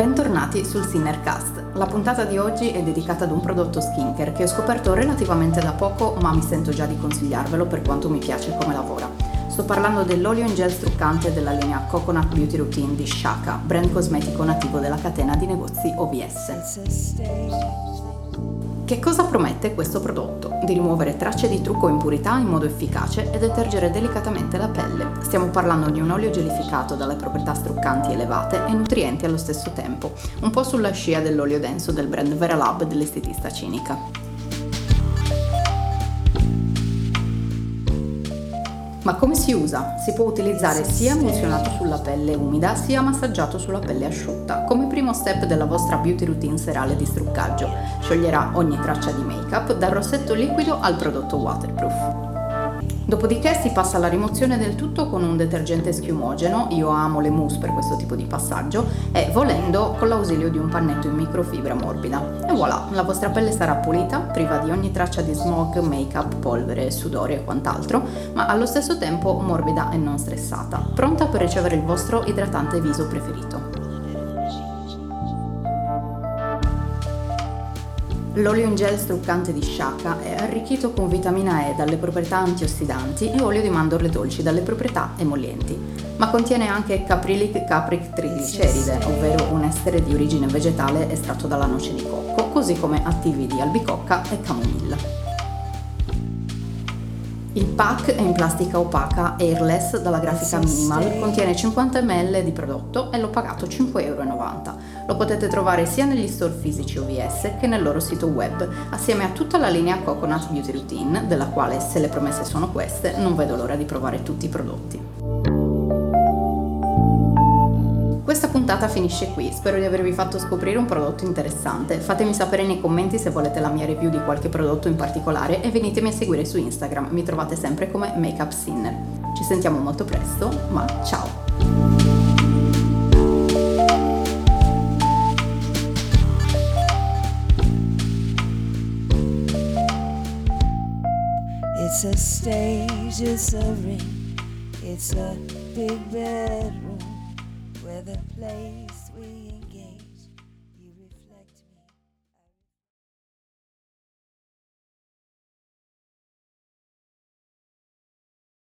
Bentornati sul Sinnercast. La puntata di oggi è dedicata ad un prodotto skincare che ho scoperto relativamente da poco, ma mi sento già di consigliarvelo per quanto mi piace come lavora. Sto parlando dell'olio in gel struccante della linea Coconut Beauty Routine di Shaka, brand cosmetico nativo della catena di negozi OVS. Che cosa promette questo prodotto? Di rimuovere tracce di trucco o impurità in modo efficace e detergere delicatamente la pelle. Stiamo parlando di un olio gelificato dalle proprietà struccanti elevate e nutrienti allo stesso tempo, un po' sulla scia dell'olio denso del brand Veralab dell'estetista cinica. Ma come si usa? Si può utilizzare sia emulsionato sulla pelle umida sia massaggiato sulla pelle asciutta. Come primo step della vostra beauty routine serale di struccaggio, scioglierà ogni traccia di make-up dal rossetto liquido al prodotto waterproof. Dopodiché si passa alla rimozione del tutto con un detergente schiumogeno, io amo le mousse per questo tipo di passaggio, e volendo con l'ausilio di un pannetto in microfibra morbida. E voilà, la vostra pelle sarà pulita, priva di ogni traccia di smog, make-up, polvere, sudore e quant'altro, ma allo stesso tempo morbida e non stressata, pronta per ricevere il vostro idratante viso preferito. L'olio in gel struccante di Shaka è arricchito con vitamina E dalle proprietà antiossidanti e olio di mandorle dolci dalle proprietà emollienti, ma contiene anche caprilic capric trigliceride, ovvero un estere di origine vegetale estratto dalla noce di cocco, così come attivi di albicocca e camomilla. Il pack è in plastica opaca airless dalla grafica minimal, contiene 50 ml di prodotto e l'ho pagato 5,90 euro. Lo potete trovare sia negli store fisici OVS che nel loro sito web, assieme a tutta la linea Coconut Beauty Routine, della quale se le promesse sono queste non vedo l'ora di provare tutti i prodotti. Puntata finisce qui, spero di avervi fatto scoprire un prodotto interessante. Fatemi sapere nei commenti se volete la mia review di qualche prodotto in particolare e venitemi a seguire su Instagram, mi trovate sempre come Makeup Sinner. Ci sentiamo molto presto, ma ciao! It's a stage, it's a ring, it's a big bedroom. We're the place we